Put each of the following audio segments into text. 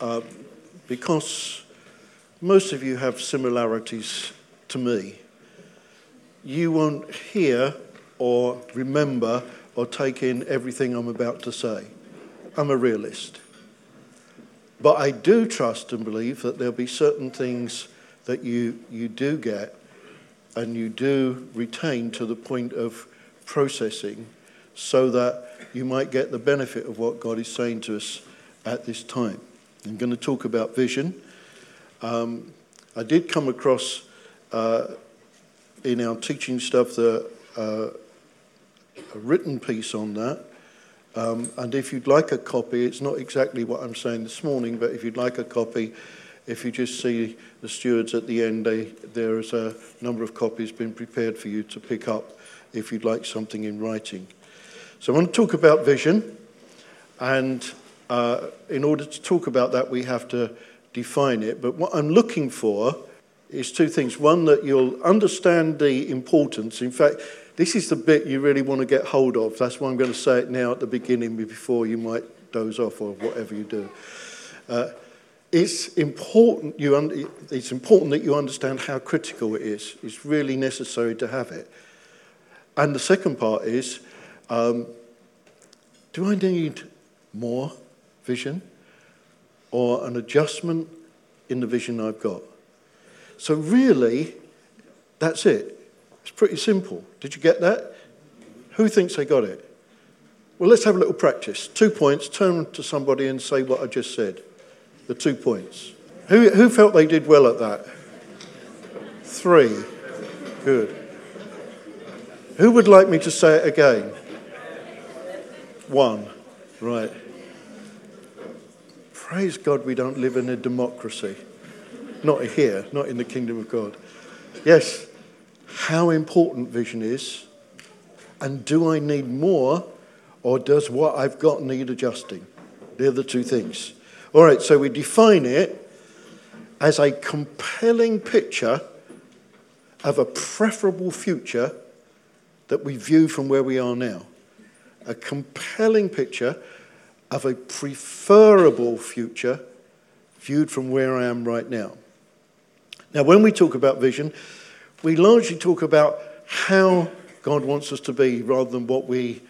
uh, because most of you have similarities to me, you won't hear or remember or take in everything I'm about to say. I'm a realist. But I do trust and believe that there'll be certain things that you, you do get and you do retain to the point of processing so that you might get the benefit of what God is saying to us at this time. I'm going to talk about vision. Um, I did come across uh, in our teaching stuff the, uh, a written piece on that. Um, and if you'd like a copy, it's not exactly what I'm saying this morning, but if you'd like a copy, if you just see the stewards at the end, they, there is a number of copies been prepared for you to pick up if you'd like something in writing. So I want to talk about vision, and uh, in order to talk about that, we have to define it. But what I'm looking for is two things. One, that you'll understand the importance. In fact, this is the bit you really want to get hold of. That's why I'm going to say it now at the beginning before you might doze off or whatever you do. Uh, it's important, you un- it's important that you understand how critical it is. It's really necessary to have it. And the second part is um, do I need more vision or an adjustment in the vision I've got? So, really, that's it. It's pretty simple. Did you get that? Who thinks they got it? Well, let's have a little practice. Two points. Turn to somebody and say what I just said the two points. Who, who felt they did well at that? Three. Good. Who would like me to say it again? One. Right. Praise God we don't live in a democracy. Not here, not in the kingdom of God. Yes, how important vision is, and do I need more, or does what I've got need adjusting? They're the two things. All right, so we define it as a compelling picture of a preferable future that we view from where we are now. A compelling picture of a preferable future viewed from where I am right now. Now, when we talk about vision, we largely talk about how God wants us to be rather than what we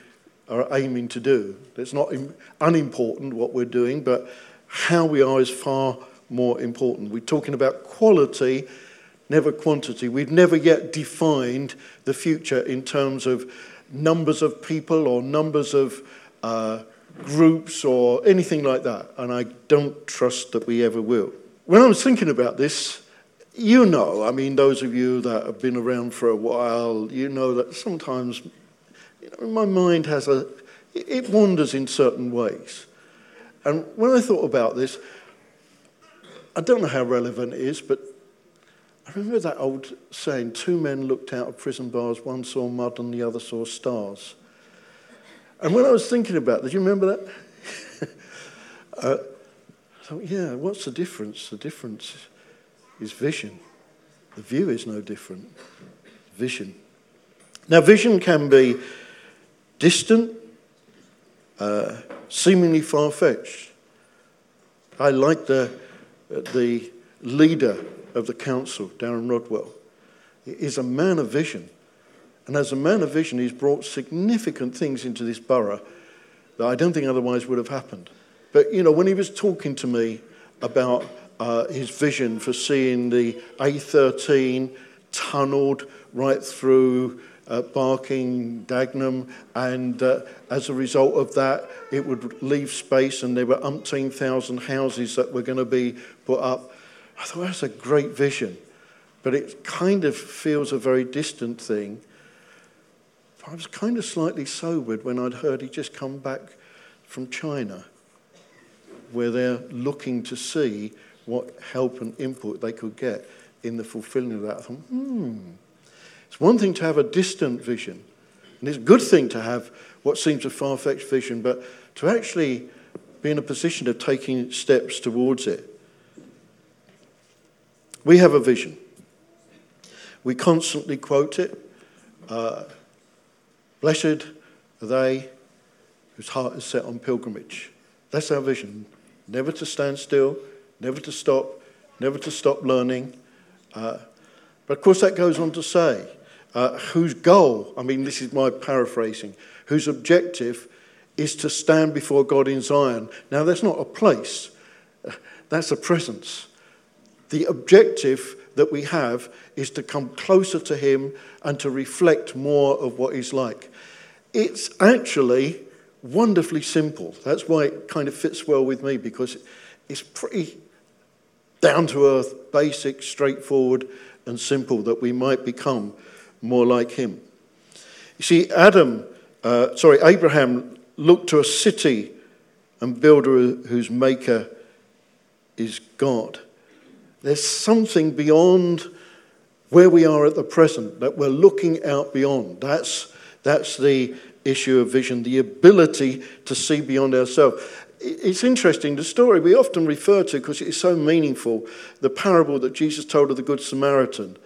are aiming to do. It's not unimportant what we're doing, but how we are is far more important. We're talking about quality, never quantity. We've never yet defined the future in terms of numbers of people or numbers of uh, groups or anything like that. And I don't trust that we ever will. When I was thinking about this, you know, I mean, those of you that have been around for a while, you know that sometimes you know, my mind has a, it wanders in certain ways. And when I thought about this, I don't know how relevant it is, but I remember that old saying two men looked out of prison bars, one saw mud and the other saw stars. And when I was thinking about this, you remember that? uh, I thought, yeah, what's the difference? The difference is vision. The view is no different. Vision. Now, vision can be distant, uh, seemingly far fetched. I like the, the leader of the council, Darren Rodwell. He is a man of vision. And as a man of vision, he's brought significant things into this borough that I don't think otherwise would have happened. But, you know, when he was talking to me about uh, his vision for seeing the A13 tunneled right through uh, Barking, Dagenham, and uh, as a result of that, it would leave space, and there were umpteen thousand houses that were going to be put up. I thought that's a great vision, but it kind of feels a very distant thing. I was kind of slightly sobered when I'd heard he'd just come back from China, where they're looking to see what help and input they could get in the fulfilling of that. I thought, hmm it's one thing to have a distant vision, and it's a good thing to have what seems a far fetched vision, but to actually be in a position of taking steps towards it. We have a vision. We constantly quote it. Uh, Blessed are they whose heart is set on pilgrimage. That's our vision. never to stand still, never to stop, never to stop learning. Uh, but of course, that goes on to say, uh, whose goal, I mean, this is my paraphrasing, whose objective is to stand before God in Zion. Now, that's not a place, that's a presence. The objective that we have is to come closer to Him and to reflect more of what He's like. It's actually wonderfully simple. That's why it kind of fits well with me because it's pretty down to earth, basic, straightforward, and simple that we might become more like Him. You see, Adam, uh, sorry, Abraham looked to a city and builder whose maker is God. There's something beyond where we are at the present that we're looking out beyond. That's, that's the issue of vision, the ability to see beyond ourselves. It's interesting, the story we often refer to because it is so meaningful, the parable that Jesus told of the Good Samaritan.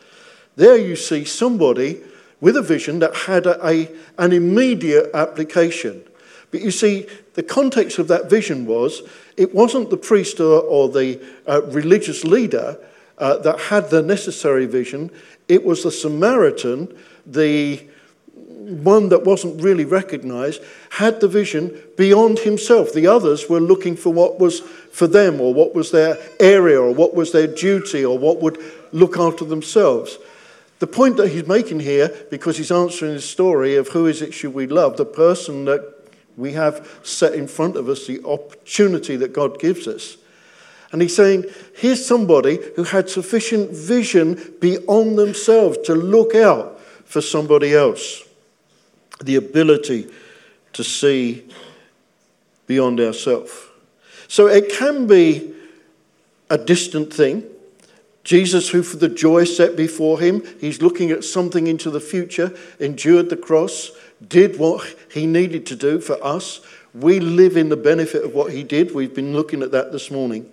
There you see somebody with a vision that had a, a an immediate application. But you see, the context of that vision was it wasn't the priest or, or the uh, religious leader uh, that had the necessary vision, it was the Samaritan, the one that wasn't really recognized, had the vision beyond himself. The others were looking for what was for them, or what was their area, or what was their duty, or what would look after themselves. The point that he's making here, because he's answering the story of who is it should we love, the person that we have set in front of us, the opportunity that God gives us. And he's saying, here's somebody who had sufficient vision beyond themselves to look out for somebody else. The ability to see beyond ourselves. So it can be a distant thing. Jesus, who for the joy set before him, he's looking at something into the future, endured the cross, did what he needed to do for us. We live in the benefit of what he did. We've been looking at that this morning.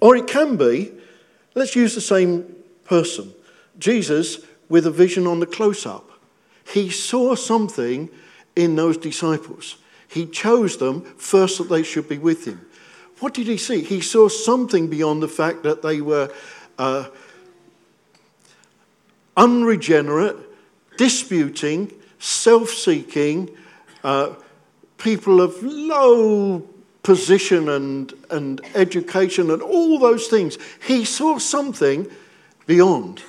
Or it can be, let's use the same person, Jesus with a vision on the close up. He saw something in those disciples. He chose them first that they should be with him. What did he see? He saw something beyond the fact that they were uh, unregenerate, disputing, self seeking, uh, people of low position and, and education and all those things. He saw something beyond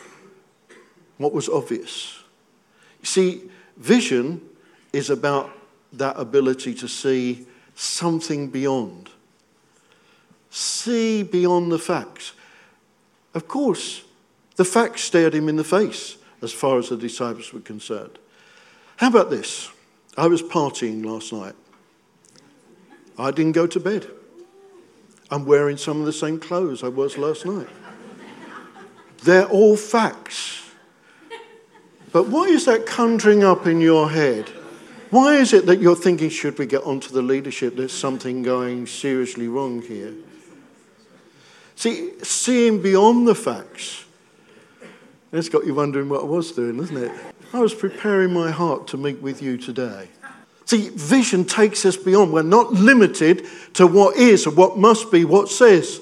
what was obvious. See, vision is about that ability to see something beyond. See beyond the facts. Of course, the facts stared him in the face as far as the disciples were concerned. How about this? I was partying last night. I didn't go to bed. I'm wearing some of the same clothes I was last night. They're all facts. But why is that conjuring up in your head? Why is it that you're thinking, should we get onto the leadership? There's something going seriously wrong here. See, seeing beyond the facts, it's got you wondering what I was doing, isn't it? I was preparing my heart to meet with you today. See, vision takes us beyond. We're not limited to what is or what must be, what says.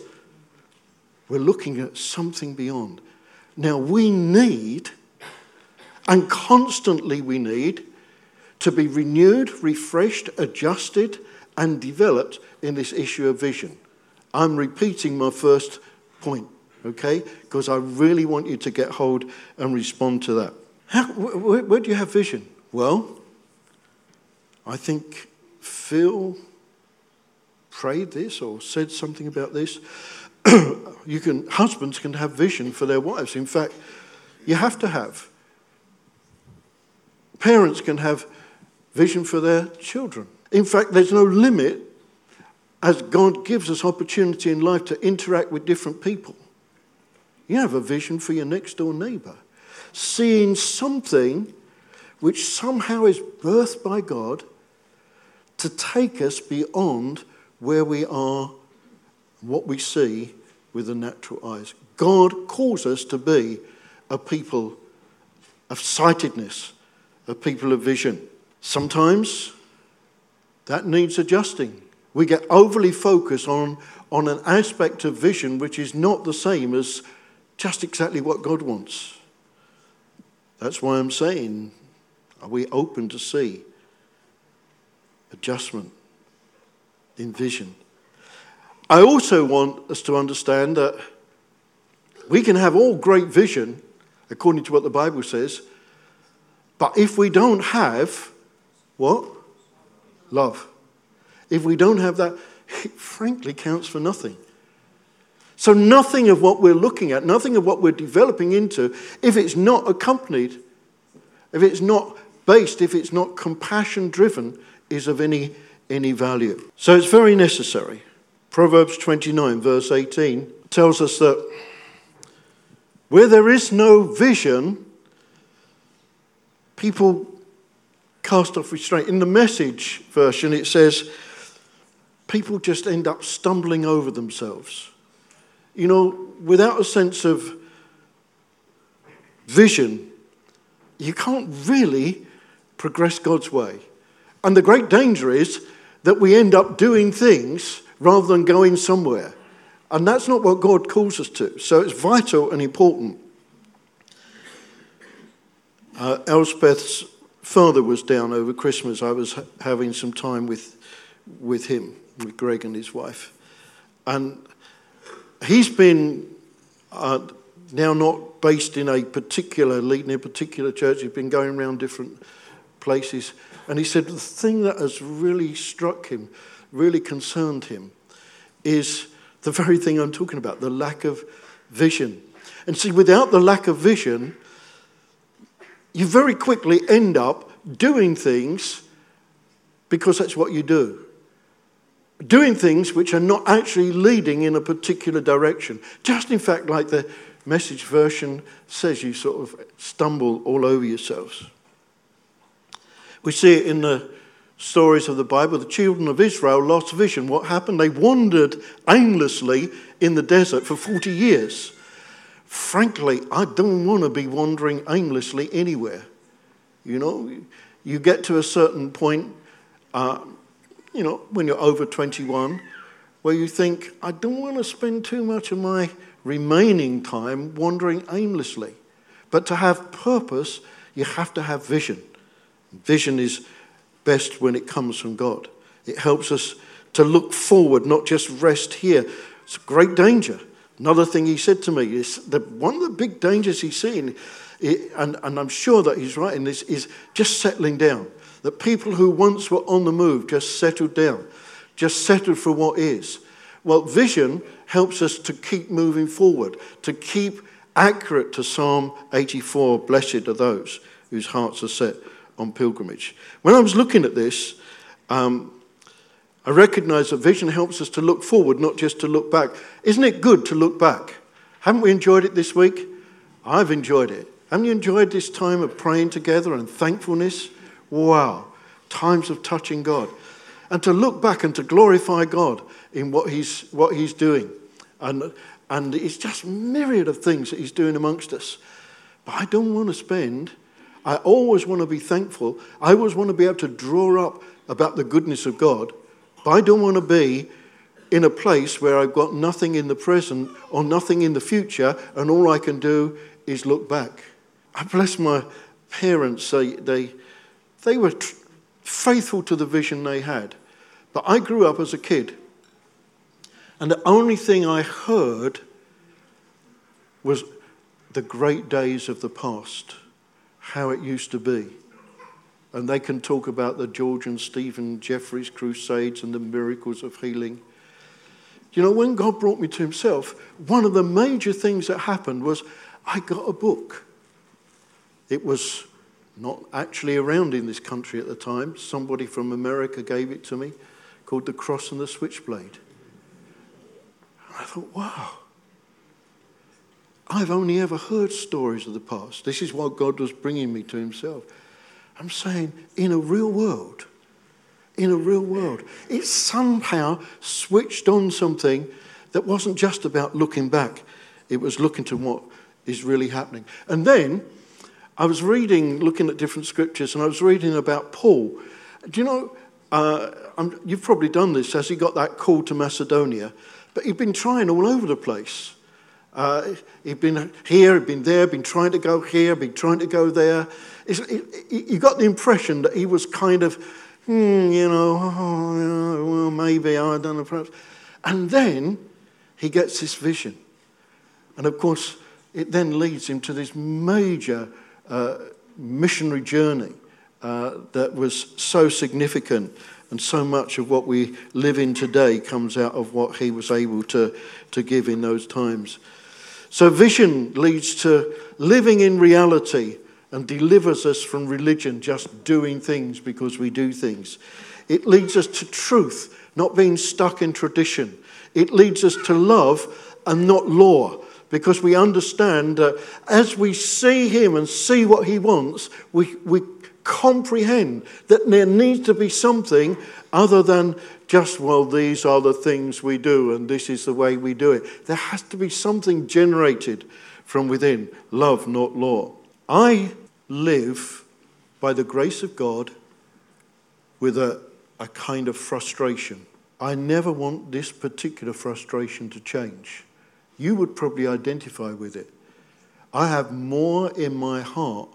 We're looking at something beyond. Now, we need, and constantly we need, to be renewed, refreshed, adjusted, and developed in this issue of vision. I'm repeating my first point, okay? Because I really want you to get hold and respond to that. How, where, where do you have vision? Well, I think Phil prayed this or said something about this. you can husbands can have vision for their wives. In fact, you have to have. Parents can have vision for their children. In fact, there's no limit as God gives us opportunity in life to interact with different people. You have a vision for your next door neighbor. Seeing something which somehow is birthed by God to take us beyond where we are, what we see with the natural eyes. God calls us to be a people of sightedness, a people of vision. Sometimes that needs adjusting. We get overly focused on, on an aspect of vision which is not the same as just exactly what God wants. That's why I'm saying, are we open to see adjustment in vision? I also want us to understand that we can have all great vision, according to what the Bible says, but if we don't have what? Love. If we don't have that, it frankly counts for nothing. So, nothing of what we're looking at, nothing of what we're developing into, if it's not accompanied, if it's not based, if it's not compassion driven, is of any, any value. So, it's very necessary. Proverbs 29, verse 18, tells us that where there is no vision, people cast off restraint. In the message version, it says people just end up stumbling over themselves. You know, without a sense of vision, you can't really progress God's way. And the great danger is that we end up doing things rather than going somewhere. And that's not what God calls us to. So it's vital and important. Uh, Elspeth's father was down over Christmas. I was ha- having some time with, with him, with Greg and his wife. And he's been uh, now not based in a particular, leading a particular church. He's been going around different places. And he said the thing that has really struck him, really concerned him, is the very thing I'm talking about the lack of vision. And see, without the lack of vision, you very quickly end up doing things because that's what you do. Doing things which are not actually leading in a particular direction. Just in fact, like the message version says, you sort of stumble all over yourselves. We see it in the stories of the Bible. The children of Israel lost vision. What happened? They wandered aimlessly in the desert for 40 years. Frankly, I don't want to be wandering aimlessly anywhere. You know, you get to a certain point, uh, you know, when you're over 21, where you think, I don't want to spend too much of my remaining time wandering aimlessly. But to have purpose, you have to have vision. Vision is best when it comes from God. It helps us to look forward, not just rest here. It's a great danger Another thing he said to me is that one of the big dangers he's seen, and, and I'm sure that he's right in this, is just settling down. That people who once were on the move just settled down, just settled for what is. Well, vision helps us to keep moving forward, to keep accurate to Psalm 84 Blessed are those whose hearts are set on pilgrimage. When I was looking at this, um, I recognize that vision helps us to look forward, not just to look back. Isn't it good to look back? Haven't we enjoyed it this week? I've enjoyed it. Haven't you enjoyed this time of praying together and thankfulness? Wow, times of touching God. And to look back and to glorify God in what He's, what he's doing. And, and it's just myriad of things that He's doing amongst us. But I don't want to spend, I always want to be thankful. I always want to be able to draw up about the goodness of God but I don't want to be in a place where I've got nothing in the present or nothing in the future, and all I can do is look back. I bless my parents. They, they, they were faithful to the vision they had. But I grew up as a kid, and the only thing I heard was the great days of the past, how it used to be and they can talk about the George and Stephen Jeffreys crusades and the miracles of healing. You know, when God brought me to Himself, one of the major things that happened was I got a book. It was not actually around in this country at the time. Somebody from America gave it to me called The Cross and the Switchblade. And I thought, wow. I've only ever heard stories of the past. This is what God was bringing me to Himself. I'm saying, in a real world, in a real world, it somehow switched on something that wasn't just about looking back, it was looking to what is really happening. And then I was reading, looking at different scriptures, and I was reading about Paul. Do you know, uh, you've probably done this as he got that call to Macedonia, but he'd been trying all over the place. Uh, he'd been here, he'd been there, been trying to go here, been trying to go there. You got the impression that he was kind of, hmm, you know, oh, well, maybe I don't know, perhaps. And then he gets this vision. And of course, it then leads him to this major uh, missionary journey uh, that was so significant. And so much of what we live in today comes out of what he was able to, to give in those times. So, vision leads to living in reality and delivers us from religion, just doing things because we do things. It leads us to truth, not being stuck in tradition. It leads us to love and not law because we understand that as we see Him and see what He wants, we, we comprehend that there needs to be something other than just, well, these are the things we do and this is the way we do it. There has to be something generated from within love, not law. I live by the grace of God with a, a kind of frustration. I never want this particular frustration to change. You would probably identify with it. I have more in my heart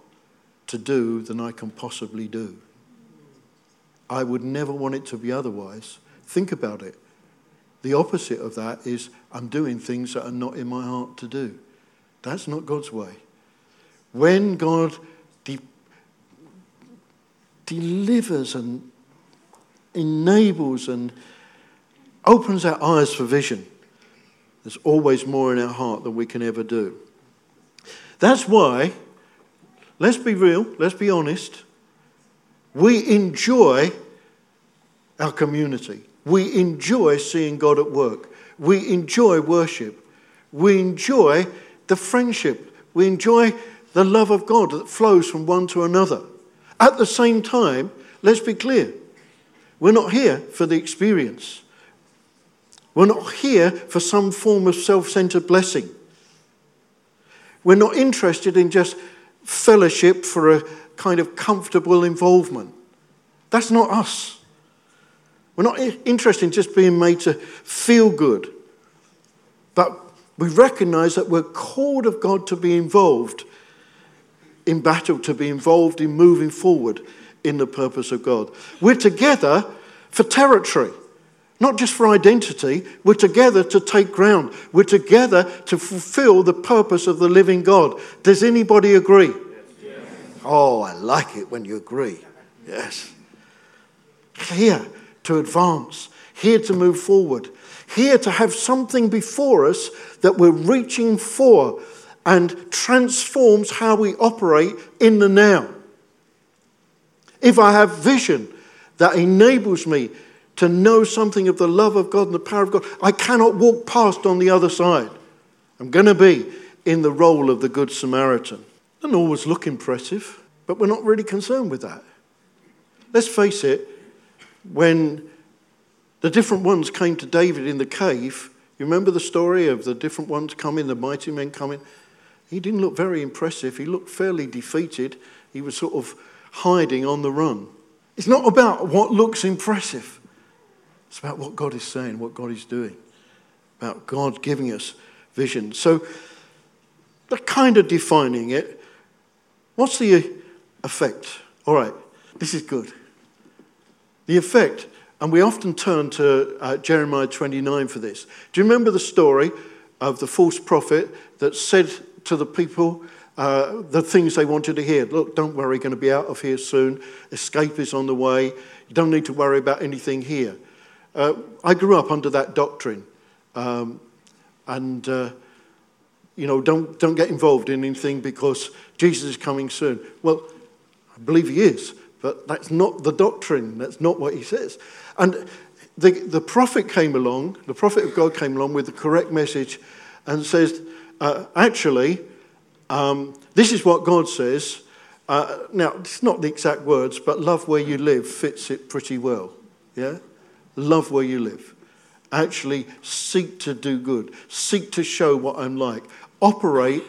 to do than I can possibly do. I would never want it to be otherwise. Think about it. The opposite of that is I'm doing things that are not in my heart to do. That's not God's way. When God de- delivers and enables and opens our eyes for vision, there's always more in our heart than we can ever do. That's why, let's be real, let's be honest, we enjoy our community. We enjoy seeing God at work. We enjoy worship. We enjoy the friendship. We enjoy the love of God that flows from one to another. At the same time, let's be clear we're not here for the experience. We're not here for some form of self centered blessing. We're not interested in just fellowship for a kind of comfortable involvement. That's not us. We're not interested in just being made to feel good. But we recognize that we're called of God to be involved in battle, to be involved in moving forward in the purpose of God. We're together for territory. Not just for identity, we're together to take ground. We're together to fulfill the purpose of the living God. Does anybody agree? Oh, I like it when you agree. Yes. Here to advance, here to move forward, here to have something before us that we're reaching for and transforms how we operate in the now. If I have vision that enables me to know something of the love of God and the power of God. I cannot walk past on the other side. I'm going to be in the role of the Good Samaritan. Doesn't always look impressive, but we're not really concerned with that. Let's face it, when the different ones came to David in the cave, you remember the story of the different ones coming, the mighty men coming? He didn't look very impressive. He looked fairly defeated. He was sort of hiding on the run. It's not about what looks impressive. It's about what God is saying, what God is doing, about God giving us vision. So, the kind of defining it, what's the effect? All right, this is good. The effect, and we often turn to uh, Jeremiah 29 for this. Do you remember the story of the false prophet that said to the people, uh, the things they wanted to hear. Look, don't worry, going to be out of here soon. Escape is on the way. You don't need to worry about anything here. Uh, I grew up under that doctrine. Um, and, uh, you know, don't, don't get involved in anything because Jesus is coming soon. Well, I believe he is, but that's not the doctrine. That's not what he says. And the, the prophet came along, the prophet of God came along with the correct message and says, uh, actually, um, this is what God says. Uh, now, it's not the exact words, but love where you live fits it pretty well. Yeah? love where you live. Actually, seek to do good. Seek to show what I'm like. Operate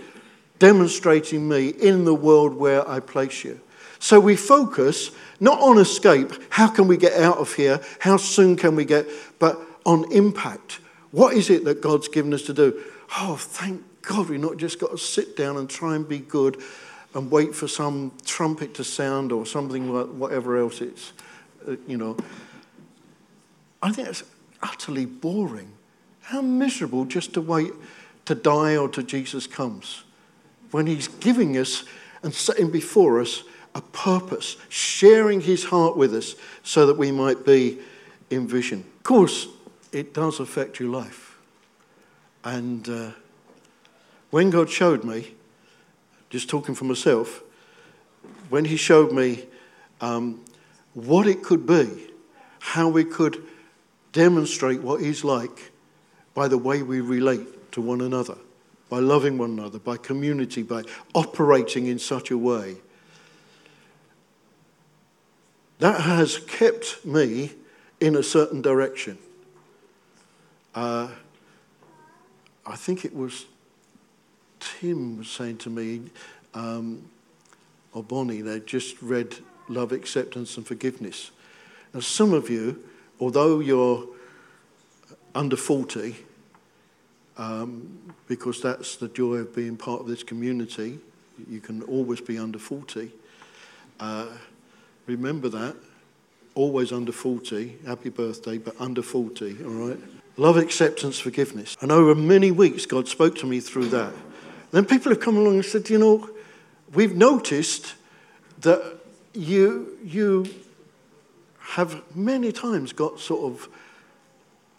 demonstrating me in the world where I place you. So we focus not on escape, how can we get out of here, how soon can we get, but on impact. What is it that God's given us to do? Oh, thank God, we've not just got to sit down and try and be good and wait for some trumpet to sound or something, like whatever else it's, uh, you know. I think it's utterly boring. How miserable just to wait to die or till Jesus comes when He's giving us and setting before us a purpose, sharing His heart with us so that we might be in vision. Of course, it does affect your life. And uh, when God showed me, just talking for myself, when He showed me um, what it could be, how we could demonstrate what He's like by the way we relate to one another, by loving one another, by community, by operating in such a way. That has kept me in a certain direction. Uh, I think it was Tim was saying to me, um, or Bonnie, they just read Love, Acceptance, and Forgiveness. Now, some of you, although you're under 40, um, because that's the joy of being part of this community, you can always be under 40. Uh, remember that. Always under 40. Happy birthday, but under 40, all right? Love, acceptance, forgiveness. And over many weeks, God spoke to me through that. Then people have come along and said, you know, we've noticed that you, you have many times got sort of,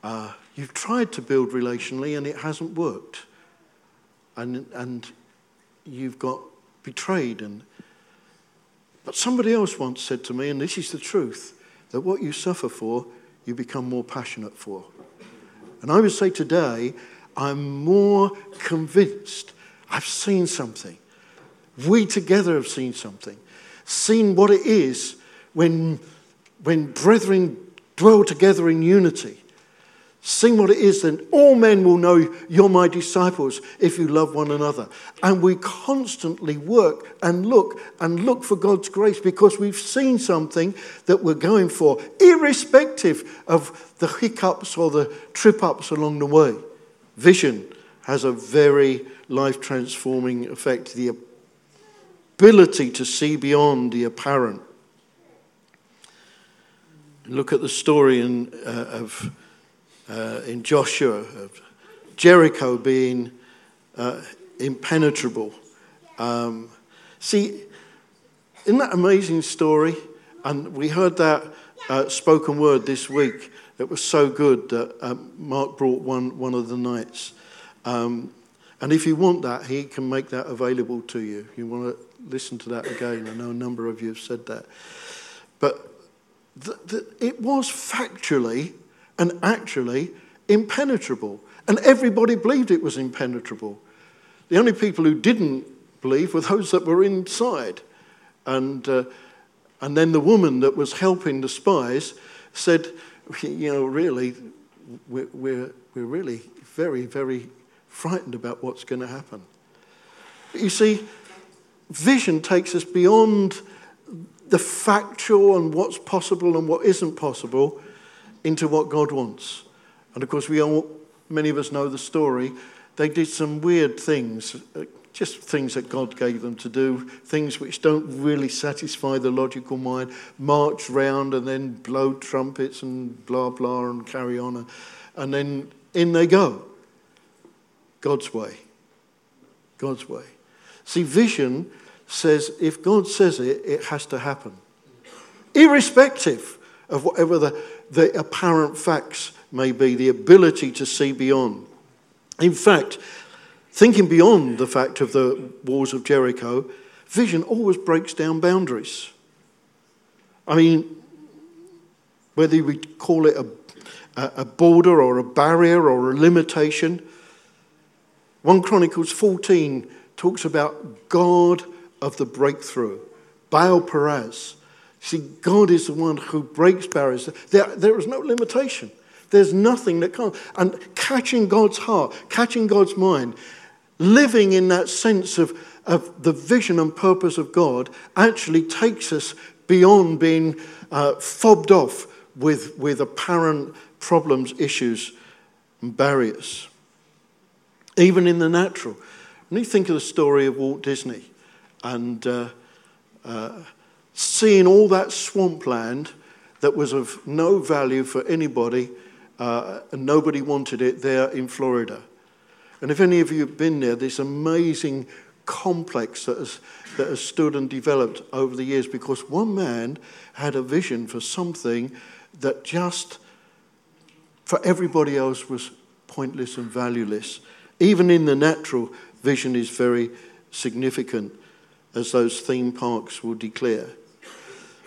uh, you've tried to build relationally and it hasn't worked. And, and you've got betrayed. And, but somebody else once said to me, and this is the truth, that what you suffer for, you become more passionate for. And I would say today, I'm more convinced. I've seen something. We together have seen something. Seen what it is when, when brethren dwell together in unity. Seen what it is, then all men will know you're my disciples if you love one another. And we constantly work and look and look for God's grace because we've seen something that we're going for, irrespective of the hiccups or the trip ups along the way. Vision has a very life transforming effect, the ability to see beyond the apparent. Look at the story in, uh, of uh, in Joshua, of Jericho being uh, impenetrable. Um, see, isn't that amazing story? And we heard that uh, spoken word this week. It was so good that um, Mark brought one, one of the nights. Um, and if you want that, he can make that available to you. You want to listen to that again. I know a number of you have said that. But it was factually and actually impenetrable. And everybody believed it was impenetrable. The only people who didn't believe were those that were inside. And, uh, and then the woman that was helping the spies said, You know, really, we're, we're, we're really very, very frightened about what's going to happen. You see, vision takes us beyond the factual and what's possible and what isn't possible into what God wants. And of course, we all, many of us know the story. They did some weird things, just things that God gave them to do, things which don't really satisfy the logical mind. March round and then blow trumpets and blah, blah, and carry on. And then in they go. God's way. God's way. See, vision says if God says it, it has to happen. Irrespective of whatever the, the apparent facts may be, the ability to see beyond. In fact, thinking beyond the fact of the walls of Jericho, vision always breaks down boundaries. I mean, whether we call it a, a border or a barrier or a limitation, 1 Chronicles 14 talks about God of the breakthrough, Baal Perez. See, God is the one who breaks barriers. There, there is no limitation. There's nothing that can't. And catching God's heart, catching God's mind, living in that sense of of the vision and purpose of God actually takes us beyond being uh, fobbed off with, with apparent problems, issues, and barriers. Even in the natural. When you think of the story of Walt Disney and uh, uh, seeing all that swampland that was of no value for anybody uh, and nobody wanted it there in Florida. And if any of you have been there, this amazing complex that has, that has stood and developed over the years because one man had a vision for something that just for everybody else was pointless and valueless. Even in the natural, vision is very significant, as those theme parks will declare.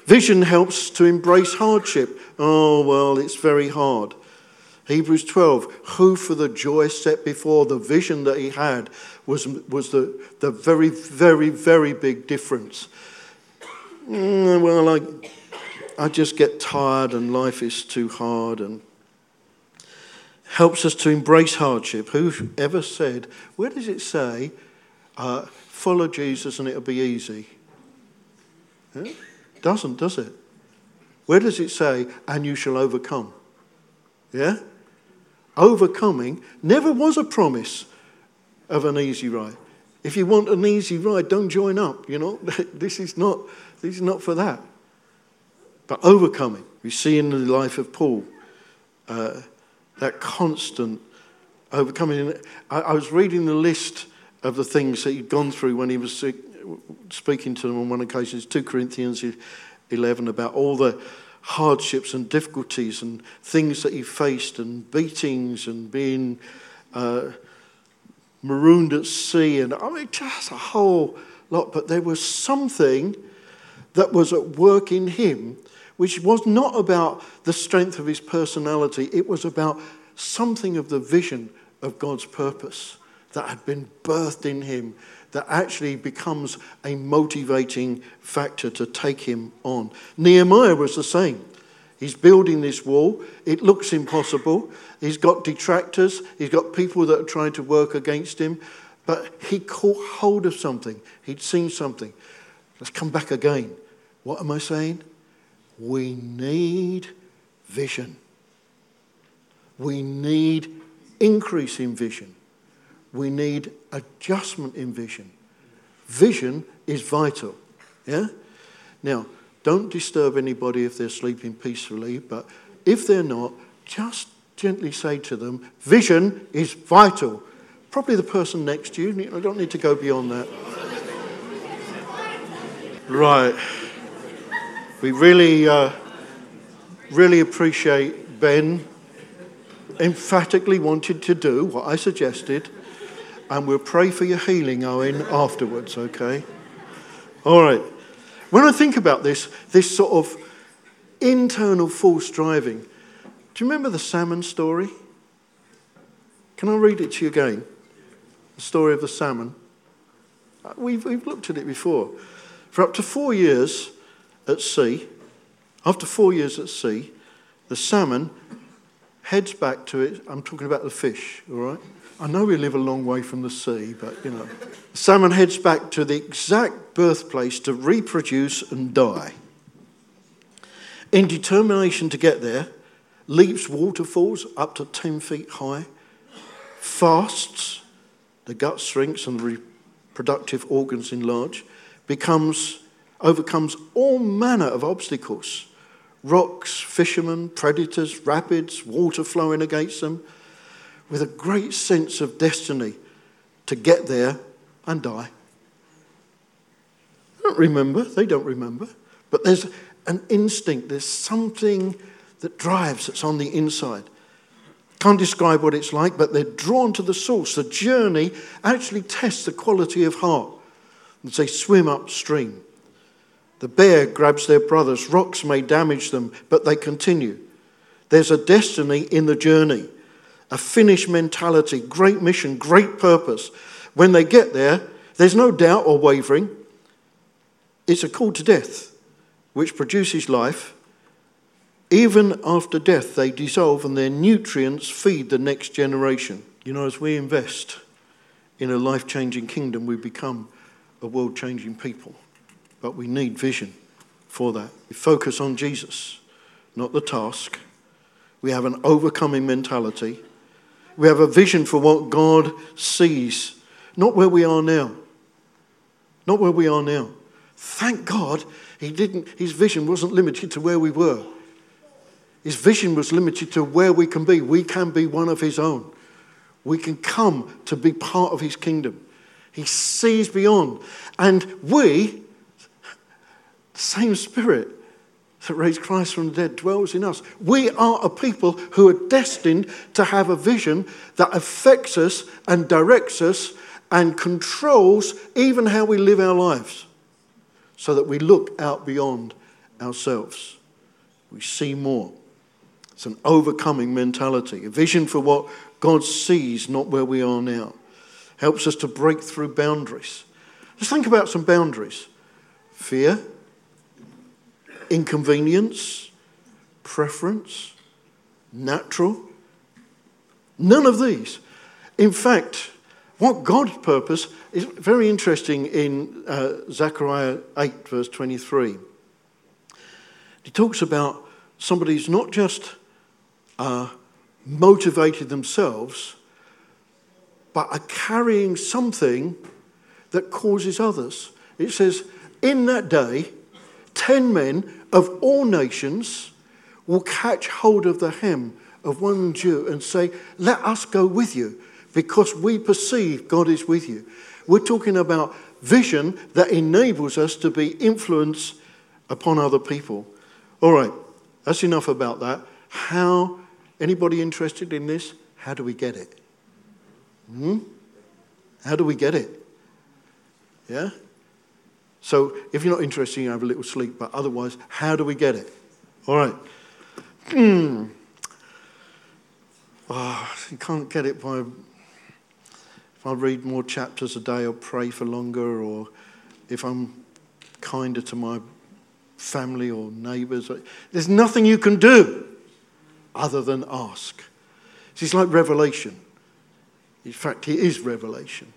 Vision helps to embrace hardship. Oh, well, it's very hard. Hebrews 12, who for the joy set before the vision that he had was, was the, the very, very, very big difference. Mm, well, I, I just get tired and life is too hard and helps us to embrace hardship. Who ever said, where does it say, uh, follow Jesus and it'll be easy? Yeah? Doesn't, does it? Where does it say, and you shall overcome? Yeah? Overcoming never was a promise of an easy ride. If you want an easy ride, don't join up. You know, this is not, this is not for that. But overcoming, we see in the life of Paul uh, that constant overcoming. I, I, was reading the list of the things that he'd gone through when he was speaking to them on one occasion. It's 2 Corinthians 11 about all the hardships and difficulties and things that he faced and beatings and being. Uh, marooned at sea, and I mean, just a whole lot. But there was something that was at work in him, which was not about the strength of his personality, it was about something of the vision of God's purpose that had been birthed in him that actually becomes a motivating factor to take him on. Nehemiah was the same. He's building this wall. It looks impossible. He's got detractors. He's got people that are trying to work against him. But he caught hold of something. He'd seen something. Let's come back again. What am I saying? We need vision. We need increase in vision. We need adjustment in vision. Vision is vital. Yeah? Now, don't disturb anybody if they're sleeping peacefully, but if they're not, just gently say to them, Vision is vital. Probably the person next to you. I don't need to go beyond that. right. We really, uh, really appreciate Ben emphatically wanted to do what I suggested, and we'll pray for your healing, Owen, afterwards, okay? All right. When I think about this, this sort of internal force driving, do you remember the salmon story? Can I read it to you again? The story of the salmon. Uh, we've, we've looked at it before. For up to four years at sea, after four years at sea, the salmon heads back to it. I'm talking about the fish, all right? I know we live a long way from the sea, but you know. Salmon heads back to the exact birthplace to reproduce and die. In determination to get there, leaps waterfalls up to 10 feet high, fasts, the gut shrinks and the reproductive organs enlarge, becomes, overcomes all manner of obstacles rocks, fishermen, predators, rapids, water flowing against them with a great sense of destiny to get there and die. They don't remember, they don't remember. But there's an instinct, there's something that drives that's on the inside. Can't describe what it's like, but they're drawn to the source. The journey actually tests the quality of heart as they swim upstream. The bear grabs their brothers. Rocks may damage them, but they continue. There's a destiny in the journey a finished mentality, great mission, great purpose. When they get there, there's no doubt or wavering. It's a call to death, which produces life. Even after death, they dissolve and their nutrients feed the next generation. You know, as we invest in a life changing kingdom, we become a world changing people. But we need vision for that. We focus on Jesus, not the task. We have an overcoming mentality. We have a vision for what God sees, not where we are now. Not where we are now. Thank God he didn't, his vision wasn't limited to where we were. His vision was limited to where we can be. We can be one of his own. We can come to be part of his kingdom. He sees beyond. And we, the same spirit that raised Christ from the dead dwells in us. We are a people who are destined to have a vision that affects us and directs us and controls even how we live our lives so that we look out beyond ourselves. We see more. It's an overcoming mentality, a vision for what God sees, not where we are now. Helps us to break through boundaries. Just think about some boundaries fear, inconvenience, preference, natural. None of these. In fact, what God's purpose is very interesting in uh, Zechariah 8, verse 23. He talks about somebody who's not just uh, motivated themselves, but are carrying something that causes others. It says, In that day, ten men of all nations will catch hold of the hem of one Jew and say, Let us go with you, because we perceive God is with you. We're talking about vision that enables us to be influence upon other people. All right, that's enough about that. How Anybody interested in this? How do we get it? Hmm? How do we get it? Yeah? So if you're not interested, you have a little sleep, but otherwise, how do we get it? All right. Hmm. Oh, you can't get it by if I read more chapters a day or pray for longer or if I'm kinder to my family or neighbours. There's nothing you can do other than ask. It's like revelation. In fact, it is revelation.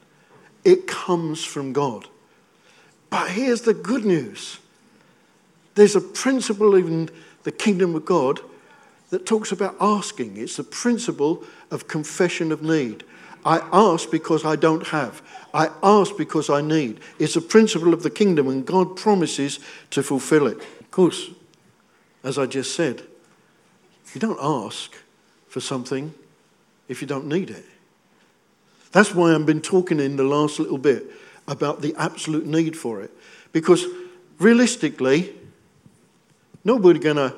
It comes from God. But here's the good news there's a principle in the kingdom of God that talks about asking. It's the principle of confession of need. I ask because I don't have. I ask because I need. It's a principle of the kingdom, and God promises to fulfill it. Of course, as I just said, you don't ask for something if you don't need it. That's why I've been talking in the last little bit about the absolute need for it. Because realistically, nobody's going to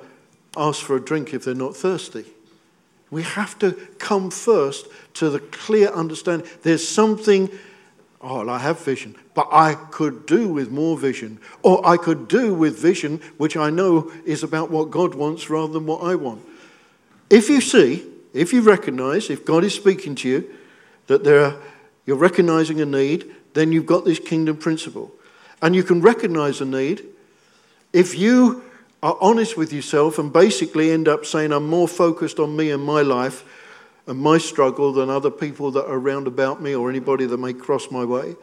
ask for a drink if they're not thirsty. We have to come first to the clear understanding there's something, oh, I have vision, but I could do with more vision. Or I could do with vision, which I know is about what God wants rather than what I want. If you see, if you recognize, if God is speaking to you, that there are, you're recognizing a need, then you've got this kingdom principle. And you can recognize a need if you are honest with yourself and basically end up saying, I'm more focused on me and my life and my struggle than other people that are around about me or anybody that may cross my way.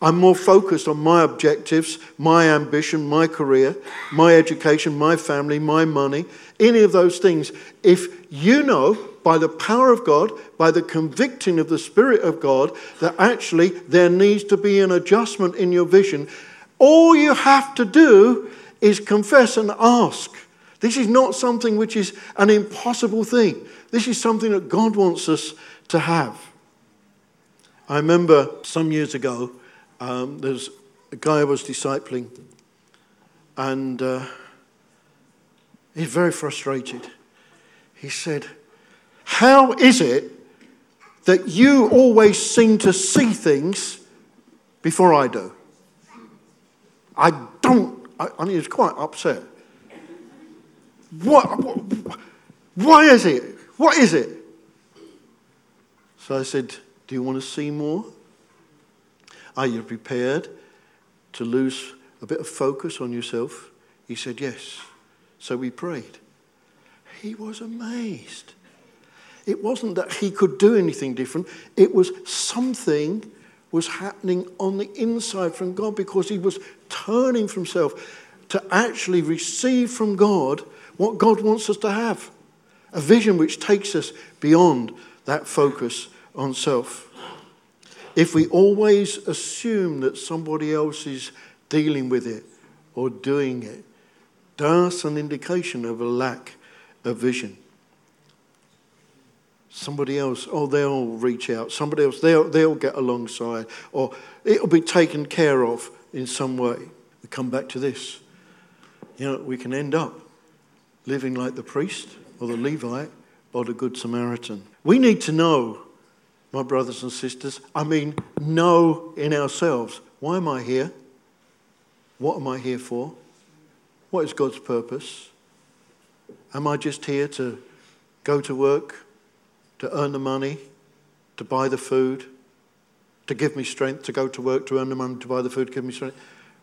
I'm more focused on my objectives, my ambition, my career, my education, my family, my money, any of those things. If you know by the power of God, by the convicting of the Spirit of God, that actually there needs to be an adjustment in your vision, all you have to do is confess and ask. This is not something which is an impossible thing. This is something that God wants us to have. I remember some years ago, um, there's a guy I was discipling, and uh, he's very frustrated. He said, How is it that you always seem to see things before I do? I don't, I, I mean, was quite upset. What, what, why is it? What is it? So I said, Do you want to see more? Are you prepared to lose a bit of focus on yourself? He said, Yes. So we prayed. He was amazed. It wasn't that he could do anything different, it was something was happening on the inside from God because he was turning from self to actually receive from God what God wants us to have. A vision which takes us beyond that focus on self. If we always assume that somebody else is dealing with it or doing it, that's an indication of a lack of vision. Somebody else, oh, they'll reach out. Somebody else, they'll, they'll get alongside, or it'll be taken care of in some way. We come back to this. You know, we can end up living like the priest or the Levite or the Good Samaritan. We need to know, my brothers and sisters, I mean, know in ourselves why am I here? What am I here for? What is God's purpose? Am I just here to go to work, to earn the money, to buy the food, to give me strength to go to work, to earn the money, to buy the food, to give me strength?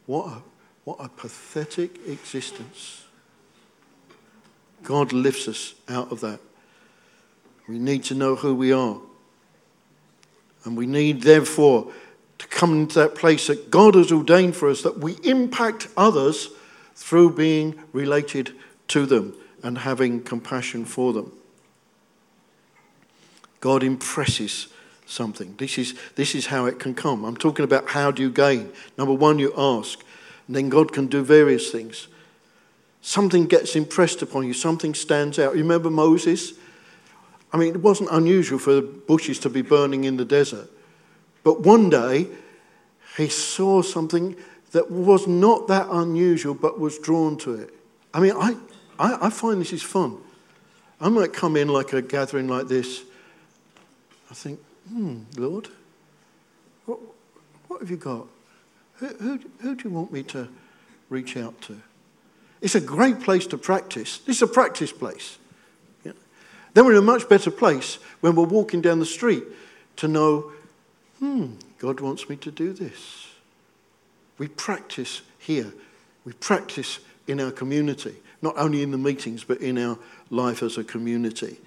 What a, what a pathetic existence. God lifts us out of that. We need to know who we are. And we need, therefore, to come into that place that God has ordained for us, that we impact others through being related to them and having compassion for them. God impresses something. This is, this is how it can come. I'm talking about how do you gain. Number one, you ask, and then God can do various things. Something gets impressed upon you, something stands out. You remember Moses? I mean, it wasn't unusual for the bushes to be burning in the desert. But one day, he saw something that was not that unusual but was drawn to it. I mean, I, I, I find this is fun. I might come in like a gathering like this. I think, hmm, Lord, what, what have you got? Who, who, who do you want me to reach out to? It's a great place to practice. Is a practice place. Yeah. Then we're in a much better place when we're walking down the street to know, hmm, God wants me to do this. We practice here. We practice in our community, not only in the meetings, but in our life as a community.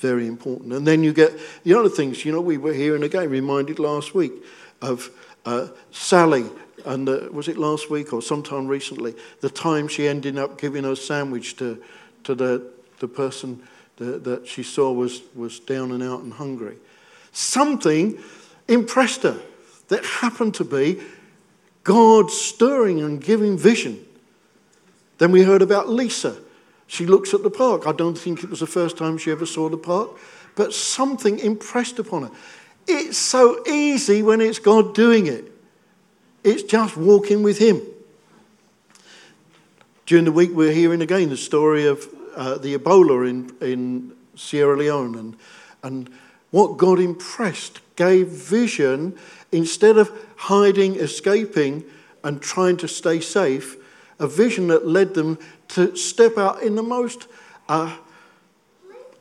Very important. And then you get the other things. You know, we were here and again reminded last week of uh, Sally, and uh, was it last week or sometime recently, the time she ended up giving her sandwich to, to the, the person that, that she saw was, was down and out and hungry. Something impressed her that happened to be God stirring and giving vision. Then we heard about Lisa. She looks at the park. I don't think it was the first time she ever saw the park, but something impressed upon her. It's so easy when it's God doing it, it's just walking with Him. During the week, we're hearing again the story of uh, the Ebola in, in Sierra Leone and, and what God impressed, gave vision instead of hiding, escaping, and trying to stay safe, a vision that led them to step out in the most uh,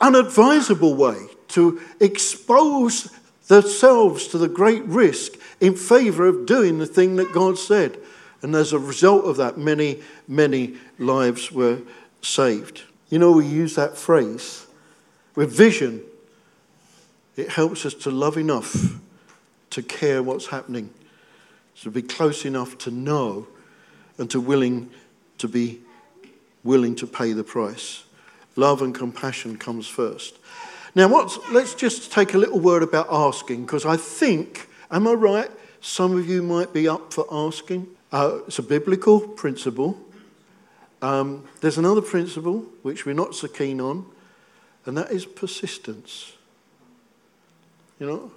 unadvisable way, to expose themselves to the great risk in favor of doing the thing that God said. And as a result of that, many, many lives were saved. You know, we use that phrase with vision, it helps us to love enough to care what's happening, to be close enough to know and to willing to be willing to pay the price. Love and compassion comes first. Now, let's just take a little word about asking, because I think, am I right? Some of you might be up for asking. Uh, it's a biblical principle. Um, there's another principle which we're not so keen on, and that is persistence. You know,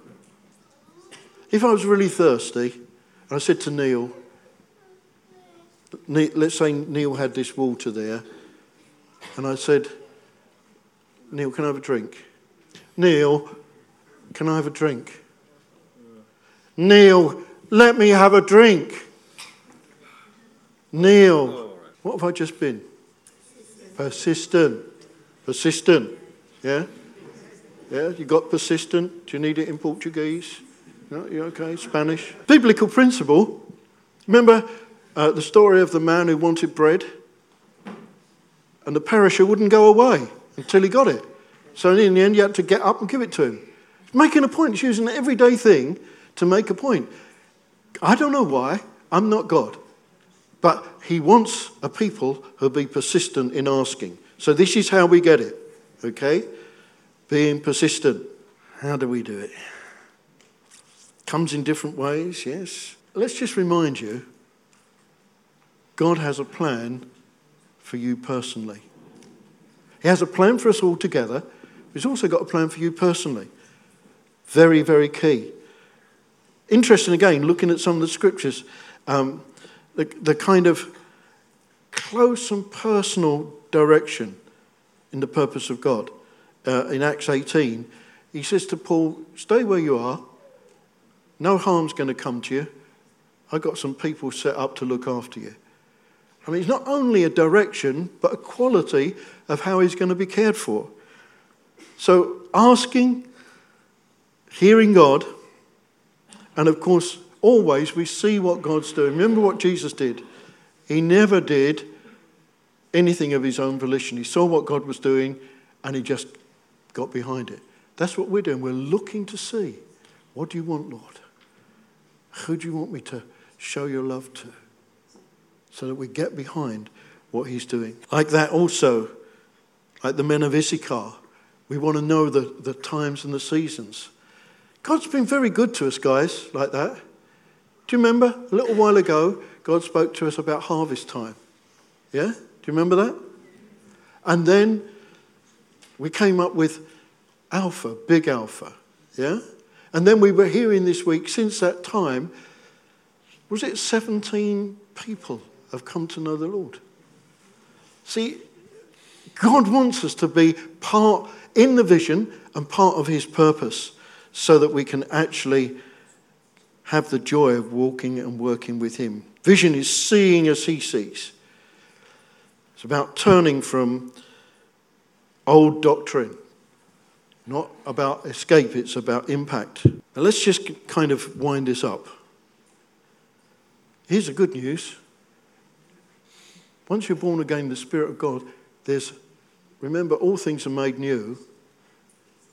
if I was really thirsty, and I said to Neil, let's say Neil had this water there, and I said, Neil, can I have a drink? Neil, can I have a drink? Neil, let me have a drink. Neil, what have I just been? Persistent. Persistent. Yeah? Yeah, you got persistent? Do you need it in Portuguese? No, you okay? Spanish? Biblical principle. Remember uh, the story of the man who wanted bread? And the perisher wouldn't go away until he got it. So in the end, you had to get up and give it to him. Making a point. Using an everyday thing to make a point. I don't know why. I'm not God. But he wants a people who'll be persistent in asking. So this is how we get it, okay? Being persistent. How do we do it? Comes in different ways, yes. Let's just remind you God has a plan for you personally. He has a plan for us all together. He's also got a plan for you personally. Very, very key. Interesting again, looking at some of the scriptures, um, the, the kind of close and personal direction in the purpose of God. Uh, in Acts 18, he says to Paul, Stay where you are. No harm's going to come to you. I've got some people set up to look after you. I mean, it's not only a direction, but a quality of how he's going to be cared for. So, asking, hearing God, and of course, always we see what God's doing. Remember what Jesus did? He never did anything of his own volition. He saw what God was doing and he just got behind it. That's what we're doing. We're looking to see what do you want, Lord? Who do you want me to show your love to? So that we get behind what he's doing. Like that, also, like the men of Issachar, we want to know the, the times and the seasons. God's been very good to us, guys, like that. Do you remember a little while ago, God spoke to us about harvest time? Yeah? Do you remember that? And then we came up with Alpha, Big Alpha. Yeah? And then we were hearing this week, since that time, was it 17 people have come to know the Lord? See, God wants us to be part in the vision and part of His purpose so that we can actually have the joy of walking and working with Him. Vision is seeing as He sees. It's about turning from old doctrine not about escape, it's about impact. Now let's just kind of wind this up. Here's the good news. Once you're born again, the Spirit of God, there's, remember, all things are made new.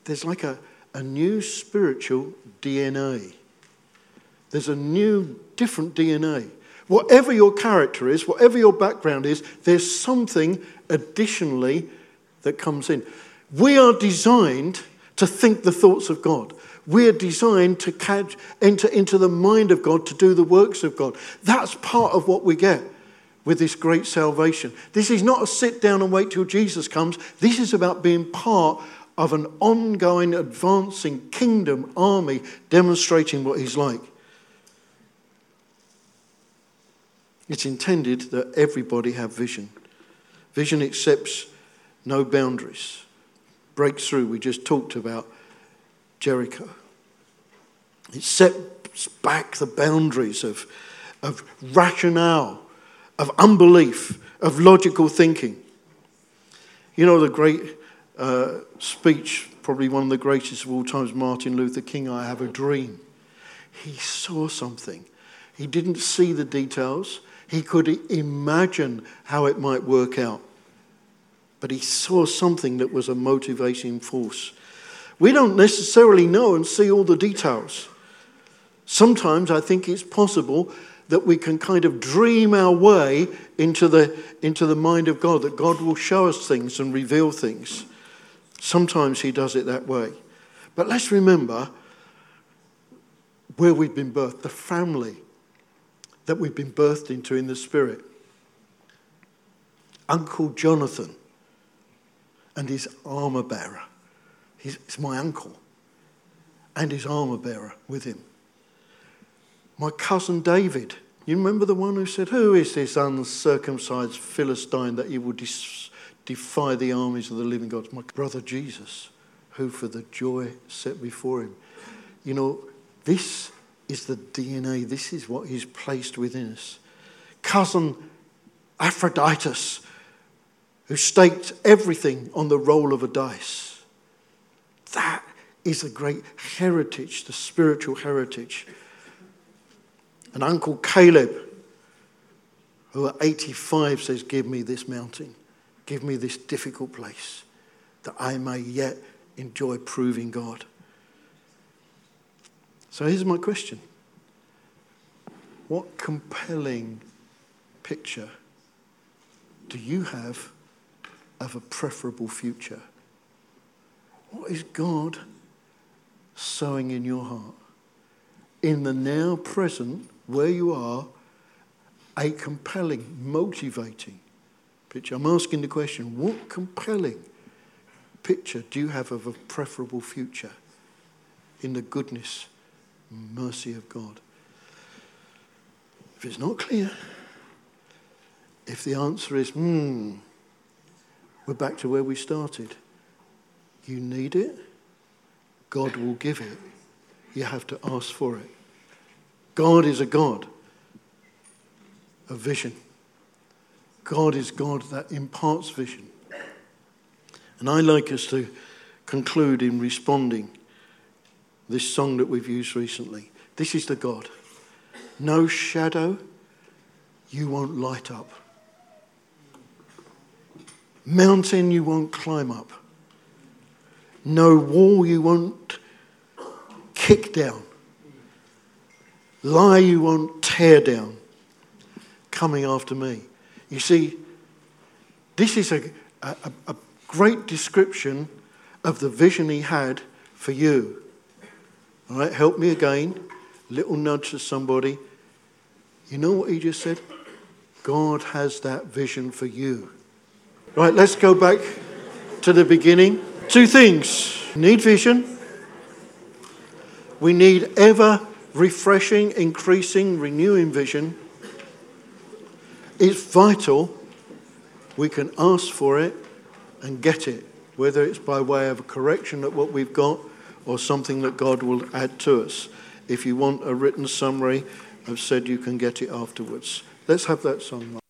There's like a, a new spiritual DNA. There's a new, different DNA. Whatever your character is, whatever your background is, there's something additionally that comes in. We are designed to think the thoughts of God. We are designed to catch, enter into the mind of God to do the works of God. That's part of what we get with this great salvation. This is not a sit down and wait till Jesus comes. This is about being part of an ongoing, advancing kingdom army demonstrating what He's like. It's intended that everybody have vision. Vision accepts no boundaries breakthrough we just talked about Jericho. It sets back the boundaries of, of rationale, of unbelief, of logical thinking. You know, the great uh, speech, probably one of the greatest of all times, Martin Luther King, I have a dream. He saw something. He didn't see the details, he could imagine how it might work out but he saw something that was a motivating force. We don't necessarily know and see all the details. Sometimes I think it's possible that we can kind of dream our way into the, into the mind of God, that God will show us things and reveal things. Sometimes He does it that way. But let's remember where we've been birthed, the family that we've been birthed into in the Spirit. Uncle Jonathan and his armor bearer. He's, my uncle and his armor bearer with him. My cousin David. You remember the one who said, Who is this uncircumcised Philistine that he will dis- defy the armies of the living God? My brother Jesus, who for the joy set before him. You know, this is the DNA, this is what he's placed within us. Cousin Epaphroditus, who staked everything on the roll of a dice. That is a great heritage, the spiritual heritage. And Uncle Caleb, who at 85 says, Give me this mountain, give me this difficult place, that I may yet enjoy proving God. So here's my question What compelling picture do you have of a preferable future? What is God sowing in your heart? In the now present, where you are, a compelling, motivating picture. I'm asking the question what compelling picture do you have of a preferable future in the goodness mercy of God? If it's not clear, if the answer is, hmm, we're back to where we started. You need it, God will give it. You have to ask for it. God is a God of vision. God is God that imparts vision. And I like us to conclude in responding this song that we've used recently. This is the God. No shadow you won't light up. Mountain you won't climb up. No wall you won't kick down. Lie you won't tear down. Coming after me. You see, this is a, a, a great description of the vision he had for you. All right, help me again. Little nudge to somebody. You know what he just said? God has that vision for you. Right, let's go back to the beginning. Two things need vision. We need ever refreshing, increasing, renewing vision. It's vital we can ask for it and get it, whether it's by way of a correction at what we've got or something that God will add to us. If you want a written summary, I've said you can get it afterwards. Let's have that song.